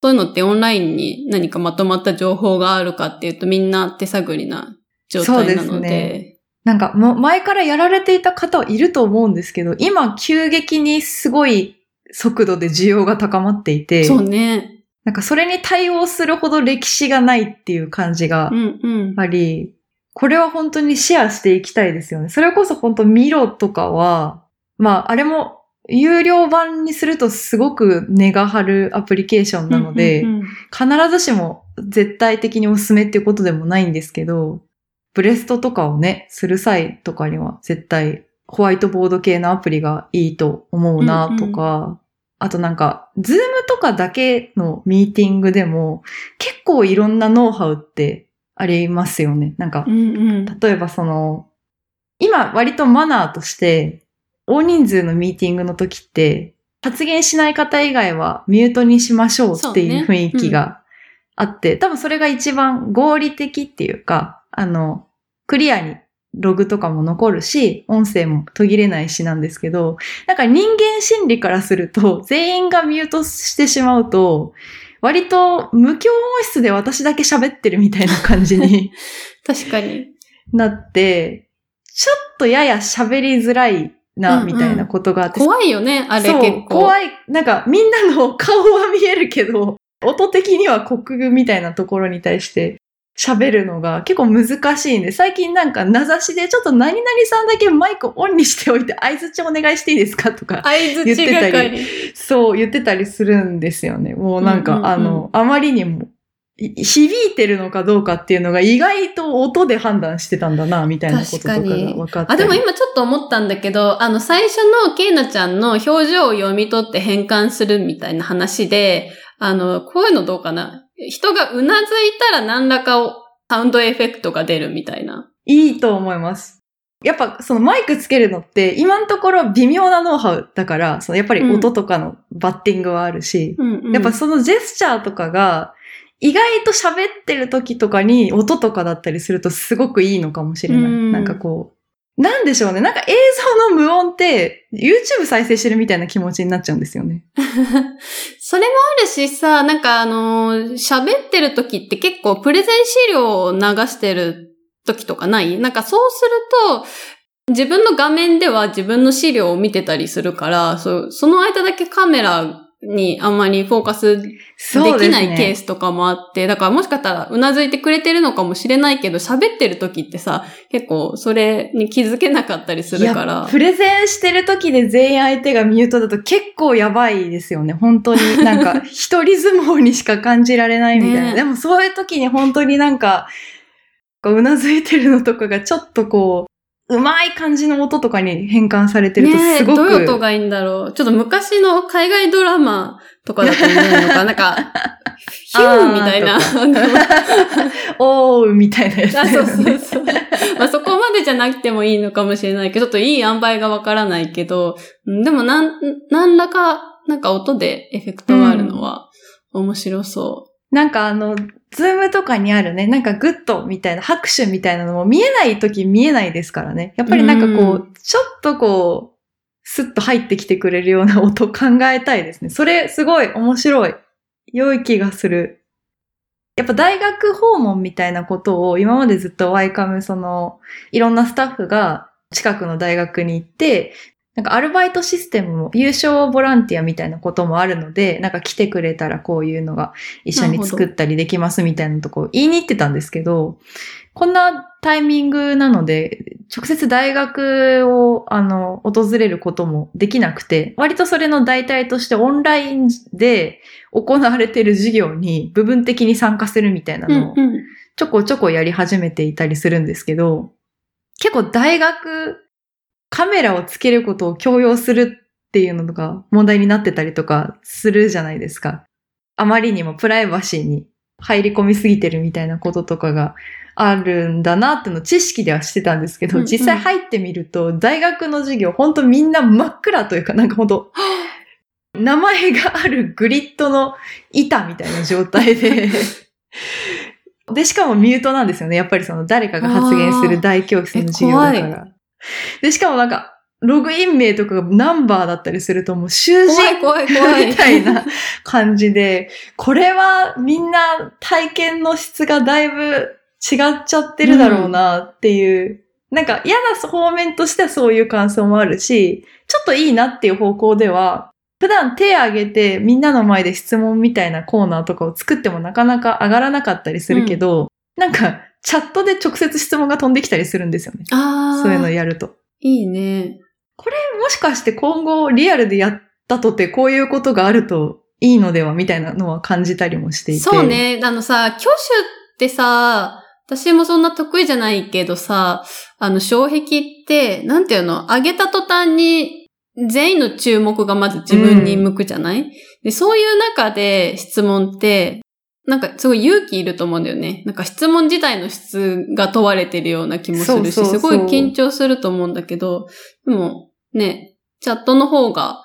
そういうのってオンラインに何かまとまった情報があるかっていうとみんな手探りな状態なので。でなんかもう前からやられていた方はいると思うんですけど、今急激にすごい速度で需要が高まっていて。そうね。なんかそれに対応するほど歴史がないっていう感じがあり、うんうん、これは本当にシェアしていきたいですよね。それこそ本当ミロとかは、まああれも有料版にするとすごく値が張るアプリケーションなので、うんうんうん、必ずしも絶対的におすすめっていうことでもないんですけど、ブレストとかをね、する際とかには絶対ホワイトボード系のアプリがいいと思うなとか、うんうん、あとなんか、 Zoom とかだけのミーティングでも結構いろんなノウハウってありますよね。なんか、うんうん、例えばその、今割とマナーとして大人数のミーティングの時って、発言しない方以外はミュートにしましょうっていう雰囲気があって、ねうん、多分それが一番合理的っていうか、あの、クリアにログとかも残るし、音声も途切れないしなんですけど、なんか人間心理からすると、全員がミュートしてしまうと、割と無教音質で私だけ喋ってるみたいな感じに [LAUGHS] 確かに。なって、ちょっとやや喋りづらいな、みたいなことがあって、うんうん。怖いよね、あれ結構。怖い。なんかみんなの顔は見えるけど、音的には国語みたいなところに対して喋るのが結構難しいんで、最近なんか名指しでちょっと何々さんだけマイクオンにしておいて合図お願いしていいですかとか言ってたり、そう言ってたりするんですよね。もうなんか、うんうんうん、あの、あまりにも響いてるのかどうかっていうのが意外と音で判断してたんだな、みたいなこととかが分かって。あ、でも今ちょっと思ったんだけど、あの最初のケイナちゃんの表情を読み取って変換するみたいな話で、あの、こういうのどうかな？人がうなずいたら何らかをサウンドエフェクトが出るみたいな。いいと思います。やっぱそのマイクつけるのって今のところ微妙なノウハウだから、そのやっぱり音とかのバッティングはあるし、うんうんうん、やっぱそのジェスチャーとかが意外と喋ってる時とかに音とかだったりするとすごくいいのかもしれない。うん、なんかこう、なんでしょうね。なんか映像の無音って YouTube 再生してるみたいな気持ちになっちゃうんですよね。[LAUGHS] それもあるしさ、なんかあの喋ってる時って結構プレゼン資料を流してる時とかない？なんかそうすると、自分の画面では自分の資料を見てたりするから、そその間だけカメラにあんまりフォーカスできないケースとかもあって、ね、だからもしかしたらうなずいてくれてるのかもしれないけど、喋ってる時ってさ、結構それに気づけなかったりするから。プレゼンしてる時で全員相手がミュートだと結構やばいですよね。本当に [LAUGHS] なんか一人相撲にしか感じられないみたいな。ね、でもそういう時に本当になんか、うなずいてるのとかがちょっとこう、うまい感じの音とかに変換されてるとすごく。ねどういう音がいいんだろう。ちょっと昔の海外ドラマとかだと思うのか、[LAUGHS] なんか、ヒューみたいな。[LAUGHS] おーみたいなやつ、ね、あ、そうそうそう。まあそこまでじゃなくてもいいのかもしれないけど、ちょっといい塩梅がわからないけど、でもなん、何らか、なんか音でエフェクトがあるのは面白そう。なんかあの、 Zoom とかにあるね、なんかグッドみたいな拍手みたいなのも見えないとき見えないですからね。やっぱりなんかこう、ちょっとこう、スッと入ってきてくれるような音考えたいですね。それすごい面白い。良い気がする。やっぱ大学訪問みたいなことを今までずっと YCAM そのいろんなスタッフが近くの大学に行ってなんかアルバイトシステムも有償ボランティアみたいなこともあるので、なんか来てくれたらこういうのが一緒に作ったりできますみたいなとこ言いに行ってたんですけど、こんなタイミングなので、直接大学を、あの、訪れることもできなくて、割とそれの代替としてオンラインで行われている授業に部分的に参加するみたいなのを、ちょこちょこやり始めていたりするんですけど、結構大学カメラをつけることを強要するっていうのとか問題になってたりとかするじゃないですか。あまりにもプライバシーに入り込みすぎてるみたいなこととかがあるんだなってのを知識ではしてたんですけど、うんうん、実際入ってみると大学の授業ほんとみんな真っ暗というかなんかほんと名前があるグリッドの板みたいな状態で [LAUGHS] で、しかもミュートなんですよね。やっぱりその誰かが発言する大教室の授業だから。[LAUGHS] で、しかもなんか、ログイン名とかがナンバーだったりするともう囚人みたいな感じで、これはみんな体験の質がだいぶ違っちゃってるだろうなっていう、うん、なんか嫌な方面としてはそういう感想もあるし、ちょっといいなっていう方向では、普段手挙げてみんなの前で質問みたいなコーナーとかを作ってもなかなか上がらなかったりするけど、うん、なんかチャットで直接質問が飛んできたりするんですよね。ああ。そういうのやると。いいね。これもしかして今後リアルでやったとてこういうことがあるといいのではみたいなのは感じたりもしていて。そうね。あのさ、挙手ってさ、私もそんな得意じゃないけどさ、あの、障壁って、なんていうの、上げた途端に全員の注目がまず自分に向くじゃない、うん、でそういう中で質問って、なんかすごい勇気いると思うんだよね。なんか質問自体の質が問われてるような気もするし、そうそうそうすごい緊張すると思うんだけど、でもね、チャットの方が、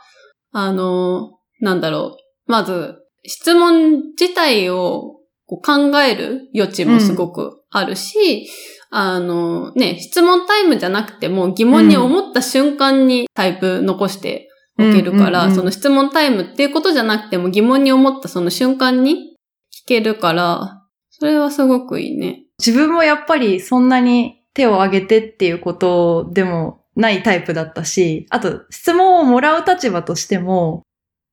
あの、なんだろう。まず、質問自体を考える余地もすごくあるし、うん、あの、ね、質問タイムじゃなくても疑問に思った瞬間にタイプ残しておけるから、その質問タイムっていうことじゃなくても疑問に思ったその瞬間に聞けるから、それはすごくいいね。自分もやっぱりそんなに手を挙げてっていうことでもないタイプだったし、あと質問をもらう立場としても、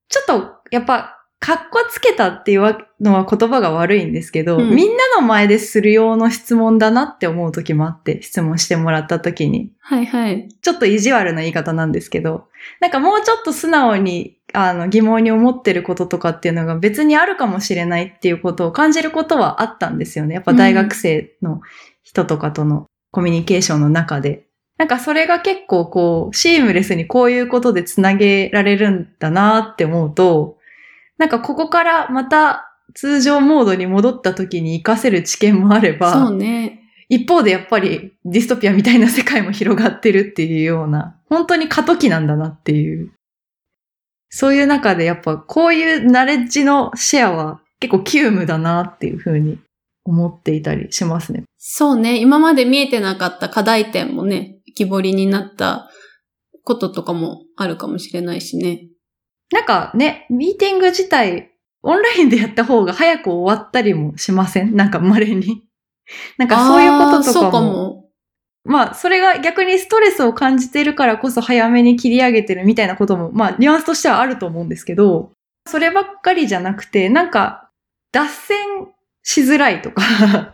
ちょっとやっぱかっこつけたっていうのは言葉が悪いんですけど、うん、みんなの前でする用の質問だなって思う時もあって、質問してもらった時に。はいはい。ちょっと意地悪な言い方なんですけど、なんかもうちょっと素直にあの疑問に思ってることとかっていうのが別にあるかもしれないっていうことを感じることはあったんですよね。やっぱ大学生の人とかとのコミュニケーションの中で。なんかそれが結構こう、シームレスにこういうことでつなげられるんだなって思うと、なんかここからまた通常モードに戻った時に活かせる知見もあれば、そうね。一方でやっぱりディストピアみたいな世界も広がってるっていうような、本当に過渡期なんだなっていう。そういう中でやっぱこういうナレッジのシェアは結構急務だなっていうふうに思っていたりしますね。そうね。今まで見えてなかった課題点もね、浮き彫りになったこととかもあるかもしれないしね。なんかね、ミーティング自体、オンラインでやった方が早く終わったりもしません？なんか稀に。なんかそういうこととかも。まあ、それが逆にストレスを感じてるからこそ早めに切り上げてるみたいなことも、まあ、ニュアンスとしてはあると思うんですけど、そればっかりじゃなくて、なんか、脱線しづらいとか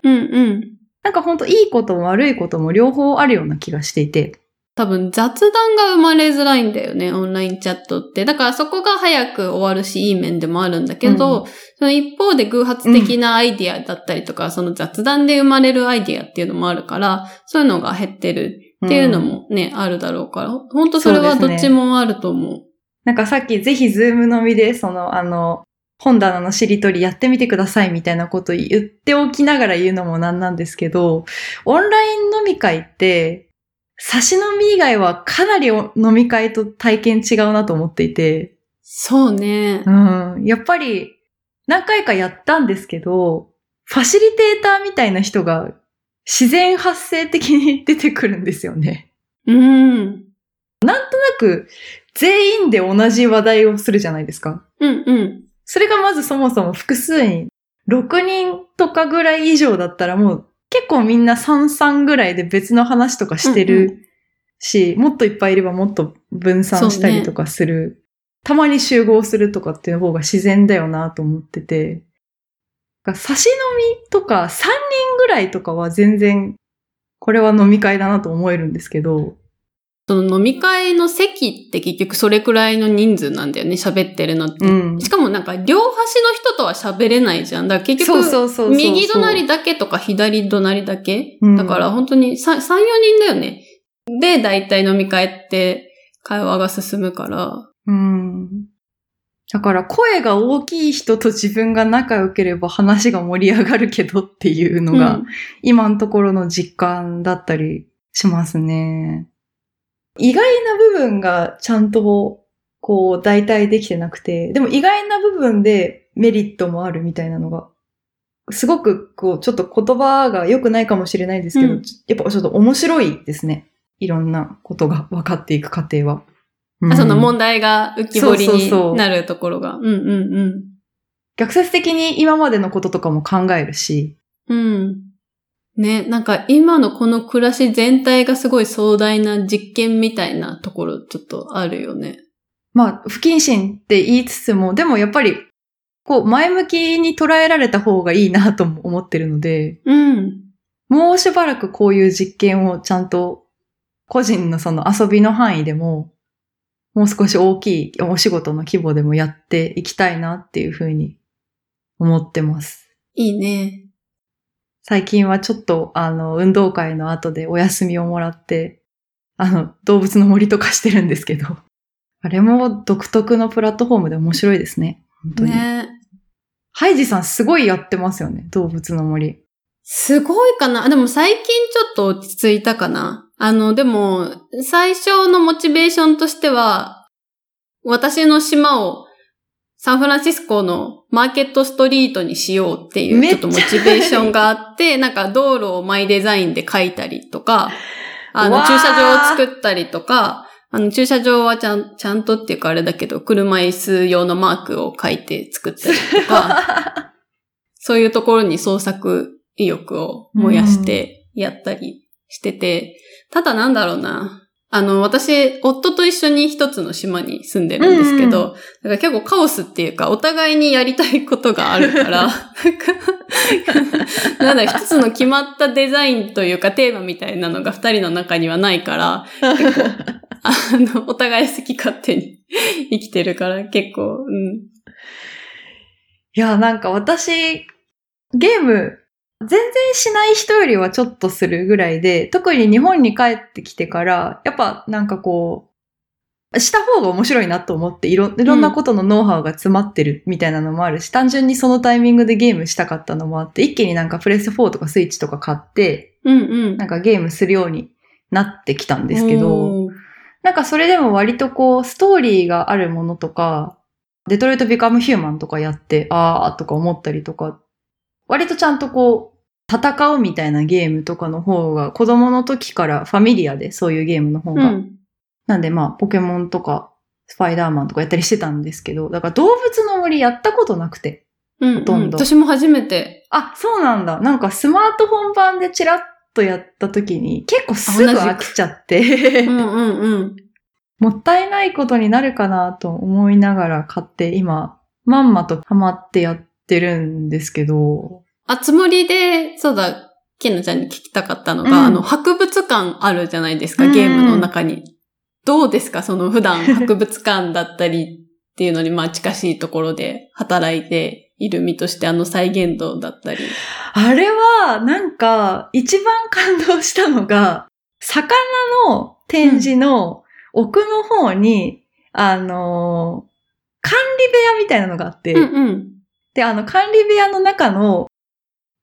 うんうん。なんかほんといいことも悪いことも両方あるような気がしていて。多分雑談が生まれづらいんだよね、オンラインチャットって。だからそこが早く終わるし、いい面でもあるんだけど、うん、その一方で偶発的なアイディアだったりとか、うん、その雑談で生まれるアイディアっていうのもあるから、そういうのが減ってるっていうのもね、うん、あるだろうから、本当それはどっちもあると思う。うね、なんかさっきぜひズームのみで、その、あの、本棚のしりとりやってみてくださいみたいなこと言っておきながら言うのもなんなんですけど、オンライン飲み会って、差し飲み以外はかなり飲み会と体験違うなと思っていて。そうね。うん。やっぱり何回かやったんですけど、ファシリテーターみたいな人が自然発生的に出てくるんですよね。うん。なんとなく全員で同じ話題をするじゃないですか。うんうん。それがまずそもそも複数人、6人とかぐらい以上だったらもう結構みんな3-3ぐらいで別の話とかしてるし、うんうん、もっといっぱいいればもっと分散したりとかする。ね、たまに集合するとかっていう方が自然だよなと思ってて。差し飲みとか3人ぐらいとかは全然これは飲み会だなと思えるんですけど、その飲み会の席って結局それくらいの人数なんだよね、喋ってるのって。うん、しかもなんか両端の人とは喋れないじゃん。だから結局、右隣だけとか左隣だけ、だから本当に3、3、4人だよね。で、だいたい飲み会って会話が進むから。うん。だから声が大きい人と自分が仲良ければ話が盛り上がるけどっていうのが、今のところの実感だったりしますね。意外な部分がちゃんとこう代替できてなくて、でも意外な部分でメリットもあるみたいなのが、すごくこうちょっと言葉が良くないかもしれないですけど、うん、やっぱちょっと面白いですね。いろんなことが分かっていく過程は。うん、その問題が浮き彫りになるところが。うんうんうん。逆説的に今までのこととかも考えるし。うん。ね、なんか今のこの暮らし全体がすごい壮大な実験みたいなところちょっとあるよね。まあ、不謹慎って言いつつも、でもやっぱり、こう、前向きに捉えられた方がいいなと思ってるので、うん。もうしばらくこういう実験をちゃんと、個人のその遊びの範囲でも、もう少し大きいお仕事の規模でもやっていきたいなっていうふうに思ってます。いいね。最近はちょっと、あの、運動会の後でお休みをもらって、あの、動物の森とかしてるんですけど、[LAUGHS] あれも独特のプラットフォームで面白いですね。本当に。ねハイジさんすごいやってますよね、動物の森。すごいかなでも最近ちょっと落ち着いたかなあの、でも、最初のモチベーションとしては、私の島をサンフランシスコのマーケットストリートにしようっていうちょっとモチベーションがあって、[LAUGHS] なんか道路をマイデザインで書いたりとか、あの駐車場を作ったりとか、あの駐車場はちゃん、ちゃんとっていうかあれだけど、車椅子用のマークを書いて作ったりとか、[LAUGHS] そういうところに創作意欲を燃やしてやったりしてて、ただなんだろうな。あの、私、夫と一緒に一つの島に住んでるんですけど、うんうん、だから結構カオスっていうか、お互いにやりたいことがあるから、[LAUGHS] なんだ、一つの決まったデザインというかテーマみたいなのが二人の中にはないから、結構、あの、お互い好き勝手に生きてるから結構、うん。いや、なんか私、ゲーム全然しない人よりはちょっとするぐらいで、特に日本に帰ってきてから、やっぱなんかこう、した方が面白いなと思っていろ、いろんなことのノウハウが詰まってるみたいなのもあるし、単純にそのタイミングでゲームしたかったのもあって、一気になんかプレス4とかスイッチとか買って、うんうん、なんかゲームするようになってきたんですけど、なんかそれでも割とこう、ストーリーがあるものとか、デトロイト・ビカム・ヒューマンとかやって、あーとか思ったりとか割とちゃんとこう、戦うみたいなゲームとかの方が、子供の時からファミリアでそういうゲームの方が。うん、なんでまあ、ポケモンとか、スパイダーマンとかやったりしてたんですけど、だから動物の森やったことなくて。うん、ほとんど。私も初めて。あ、そうなんだ。なんかスマートフォン版でチラッとやった時に、結構すぐ飽きちゃってうんうんうん。[LAUGHS] もったいないことになるかなと思いながら買って、今、まんまとハマってやってるんですけど。あ、つもりで、そうだ、ケンナちゃんに聞きたかったのが、うん、あの、博物館あるじゃないですか、ゲームの中に。うん、どうですかその普段博物館だったりっていうのに、まあ近しいところで働いている身としてあの再現度だったり。あれは、なんか、一番感動したのが、魚の展示の奥の方に、うん、あの管理部屋みたいなのがあって、うんうん、で、あの、管理部屋の中の、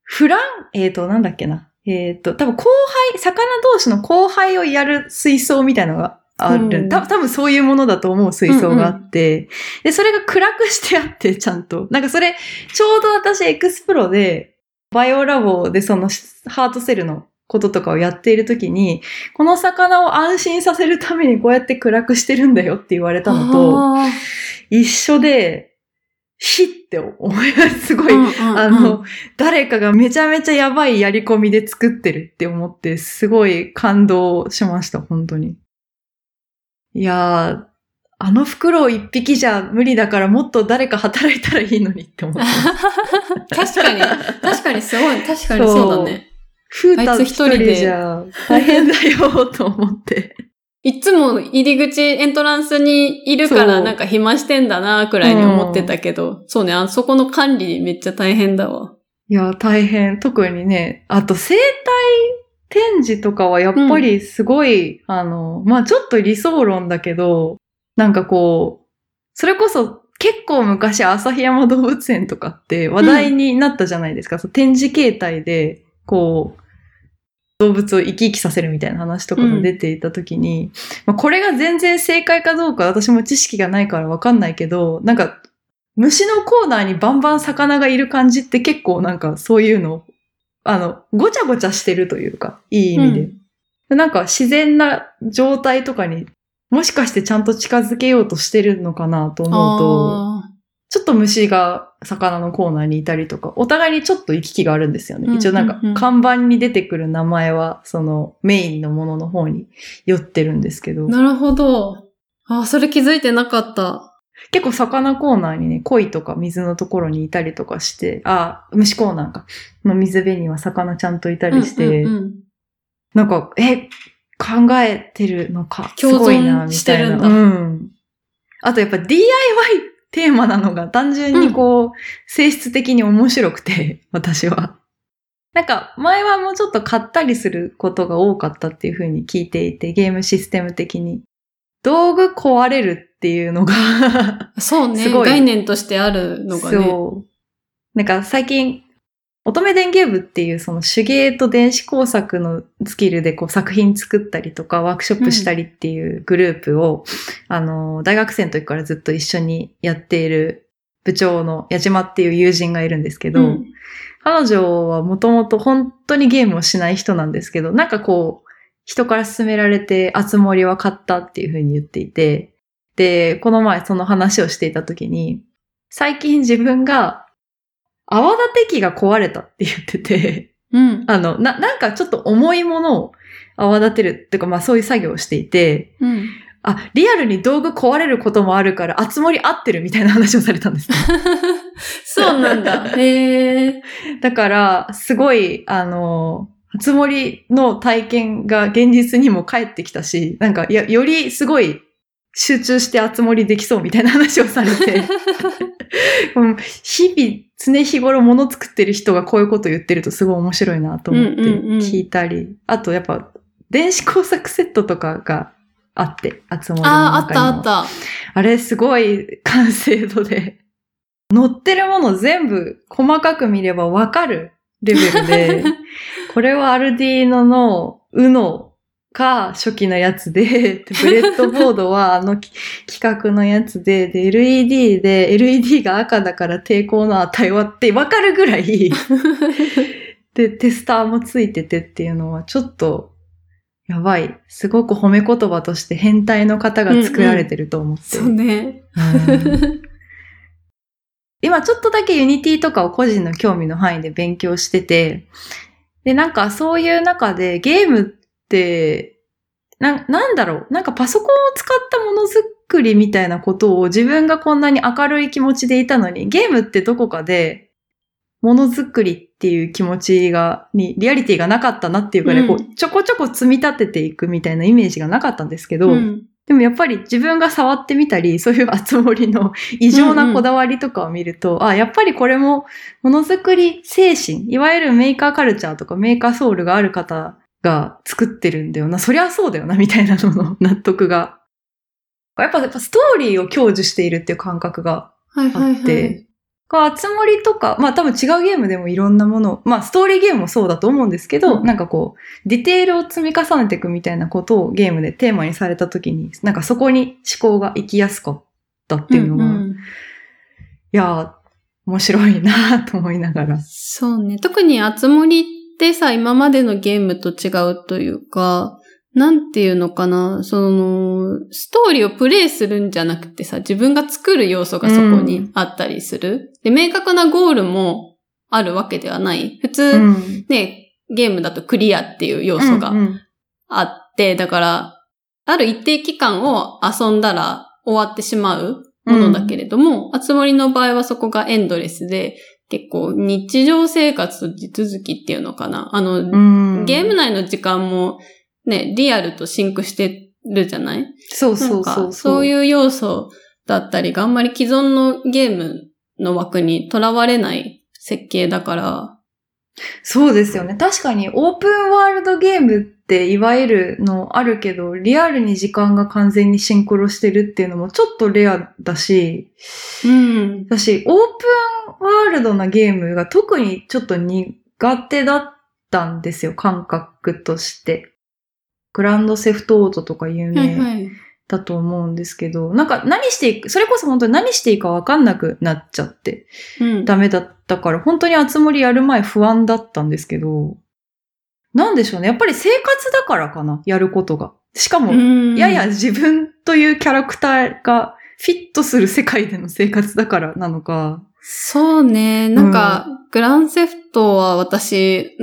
フラン、えっ、ー、と、なんだっけな。えっ、ー、と、多分後輩、魚同士の後輩をやる水槽みたいなのがある。た多分そういうものだと思う水槽があって、うんうん、で、それが暗くしてあって、ちゃんと。なんかそれ、ちょうど私エクスプロで、バイオラボでそのハートセルのこととかをやっているときに、この魚を安心させるためにこうやって暗くしてるんだよって言われたのと、一緒で、ひって思います。すごい、うんうんうん、あの、誰かがめちゃめちゃやばいやり込みで作ってるって思って、すごい感動しました、本当に。いやー、あの袋一匹じゃ無理だからもっと誰か働いたらいいのにって思って [LAUGHS] 確かに、確かにすごい、確かにそうだね。ふーた一人でじゃ大変だよと思って。いつも入り口、エントランスにいるからなんか暇してんだな、くらいに思ってたけど、そうそうね、あそこの管理めっちゃ大変だわ。いや、大変。特にね、あと生態展示とかはやっぱりすごい、うん、あの、まあちょっと理想論だけど、なんかこう、それこそ結構昔旭山動物園とかって話題になったじゃないですか。うん、展示形態で、こう、動物を生き生きさせるみたいな話とかが出ていた時に、うん、まあ、これが全然正解かどうか私も知識がないからわかんないけど、なんか虫のコーナーにバンバン魚がいる感じって結構なんかそういうの、あの、ごちゃごちゃしてるというか、いい意味で。うん、なんか自然な状態とかにもしかしてちゃんと近づけようとしてるのかなと思うと、ちょっと虫が魚のコーナーにいたりとか、お互いにちょっと行き来があるんですよね。一応なんか、看板に出てくる名前は、そのメインのものの方に寄ってるんですけど。なるほど。あ、それ気づいてなかった。結構魚コーナーにね、鯉とか水のところにいたりとかして、あ、虫コーナーか。の水辺には魚ちゃんといたりして、うんうんうん、なんか、え、考えてるのか、すごいな、みたいな。うん。あとやっぱ DIY テーマなのが単純にこう、うん、性質的に面白くて、[LAUGHS] 私は。なんか、前はもうちょっと買ったりすることが多かったっていう風に聞いていて、ゲームシステム的に。道具壊れるっていうのが [LAUGHS] そうね。すごい。概念としてあるのがね。そう。なんか最近、乙女電芸部っていうその手芸と電子工作のスキルでこう作品作ったりとかワークショップしたりっていうグループを、うん、あの、大学生の時からずっと一緒にやっている部長の矢島っていう友人がいるんですけど、うん、彼女はもともと本当にゲームをしない人なんですけど、なんかこう、人から勧められて、あつ森は買ったっていうふうに言っていて、で、この前その話をしていた時に、最近自分が泡立て器が壊れたって言ってて、うん。あの、な、なんかちょっと重いものを泡立てるっていうか、まあそういう作業をしていて、うん。あ、リアルに道具壊れることもあるから、あつ森合ってるみたいな話をされたんです、ね、[LAUGHS] そうなんだ。へえ。だから、すごい、あの、あつ森の体験が現実にも返ってきたし、なんか、や、よりすごい集中してあつ森できそうみたいな話をされて、[LAUGHS] [LAUGHS] 日々、常日頃物作ってる人がこういうこと言ってるとすごい面白いなと思って聞いたり、うん。うんうん、あとやっぱ、電子工作セットとかがあって、あつ森の中にああ、あったあった。あれすごい完成度で、乗ってるもの全部細かく見ればわかるレベルで、[LAUGHS] これはアルディーノの UNO か初期のやつで、ブレッドボードはあの規格 [LAUGHS] のやつで、で、LED で、LED が赤だから抵抗の値はってわかるぐらい [LAUGHS] で、テスターもついててっていうのはちょっと、やばい。すごく褒め言葉として変態の方が作られてると思って。うんうん、そうね。今ちょっとだけ Unity とかを個人の興味の範囲で勉強してて、で、なんかそういう中でゲームって、な、なんだろう。なんかパソコンを使ったものづくりみたいなことを自分がこんなに明るい気持ちでいたのに、ゲームってどこかで、ものづくりっていう気持ちが、に、リアリティがなかったなっていうかね、うん、こう、ちょこちょこ積み立てていくみたいなイメージがなかったんですけど、うん、でもやっぱり自分が触ってみたり、そういうつ森の異常なこだわりとかを見ると、うんうん、あ、やっぱりこれもものづくり精神、いわゆるメーカーカルチャーとかメーカーソウルがある方が作ってるんだよな。そりゃそうだよな、みたいなのの [LAUGHS] 納得が。やっぱ、やっぱストーリーを享受しているっていう感覚があって、はいはいはいあつ森とか、まあ多分違うゲームでもいろんなもの、まあストーリーゲームもそうだと思うんですけど、うん、なんかこう、ディテールを積み重ねていくみたいなことをゲームでテーマにされた時に、なんかそこに思考が行きやすかったっていうのが、うんうん、いや面白いなと思いながら。そうね。特にあつ森ってさ、今までのゲームと違うというか、なんていうのかな、その、ストーリーをプレイするんじゃなくてさ、自分が作る要素がそこにあったりする。うん、で、明確なゴールもあるわけではない。普通、うん、ね、ゲームだとクリアっていう要素があって、うんうん、だから、ある一定期間を遊んだら終わってしまうものだけれども、あつ森の場合はそこがエンドレスで、結構日常生活と地続きっていうのかな。あの、ゲーム内の時間もね、リアルとシンクしてるじゃない？そうそうそうそういう要素だったりがあんまり既存のゲームの枠にとらわれない設計だから。そうですよね。確かにオープンワールドゲームっていわゆるのあるけど、リアルに時間が完全にシンクロしてるっていうのもちょっとレアだし、うん。だし、オープンワールドなゲームが特にちょっと苦手だったんですよ、感覚として。グランドセフトオートとか有名だと思うんですけど、はいはい、なんか何していく、それこそ本当に何していいかわかんなくなっちゃって、うん、ダメだったから、本当に集まりやる前不安だったんですけど、なんでしょうね。やっぱり生活だからかな、やることが。しかも、やや自分というキャラクターがフィットする世界での生活だからなのか。そうね。なんか、うん、グランセフトは私、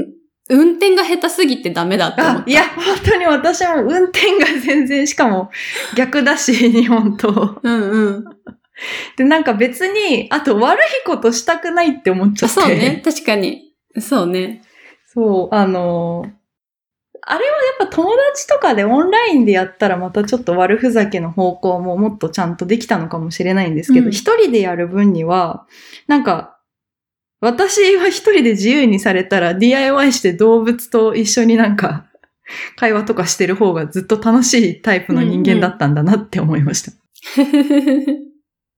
運転が下手すぎてダメだって思った。いや、本当に私も運転が全然、しかも逆だし、日本と。うんうん。で、なんか別に、あと悪いことしたくないって思っちゃって。そうね。確かに。そうね。そう、あのあれはやっぱ友達とかでオンラインでやったらまたちょっと悪ふざけの方向ももっとちゃんとできたのかもしれないんですけど、一、うん、人でやる分には、なんか私は一人で自由にされたら DIY して動物と一緒になんか [LAUGHS] 会話とかしてる方がずっと楽しいタイプの人間だったんだなって思いました。うんうん、い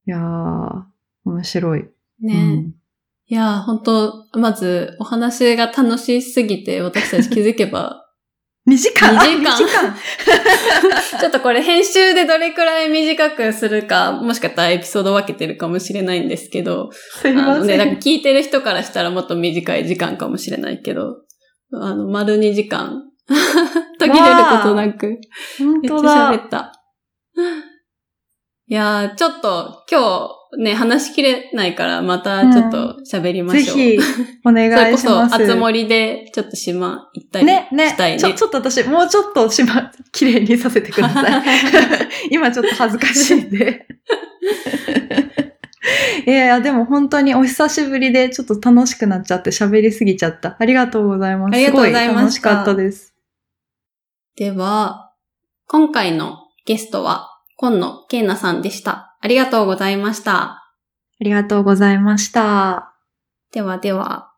やー、面白い。ね、うん、いいやー、本当まず、お話が楽しすぎて、私たち気づけば、2時間 ?2 時間2時間ちょっとこれ編集でどれくらい短くするか、もしかしたらエピソード分けてるかもしれないんですけど、すいません。ね、なんか聞いてる人からしたらもっと短い時間かもしれないけど、あの、丸2時間、[LAUGHS] 途切れることなく、本めっちゃ当だ。喋った。いやー、ちょっと今日ね、話しきれないから、またちょっと喋りましょう。ぜひ、お願それこそ、いします。あつ森でちょっと島行ったりね、ねしたいね。ちょ、ちょっと私、もうちょっとしま、綺麗にさせてください。[LAUGHS] 今ちょっと恥ずかしいんで。[LAUGHS] いやいや、でも本当にお久しぶりでちょっと楽しくなっちゃって喋りすぎちゃった。ありがとうございます。ありがとうございます楽しかったです。では、今回のゲストは、今野慶奈さんでした。ありがとうございました。ありがとうございました。ではでは。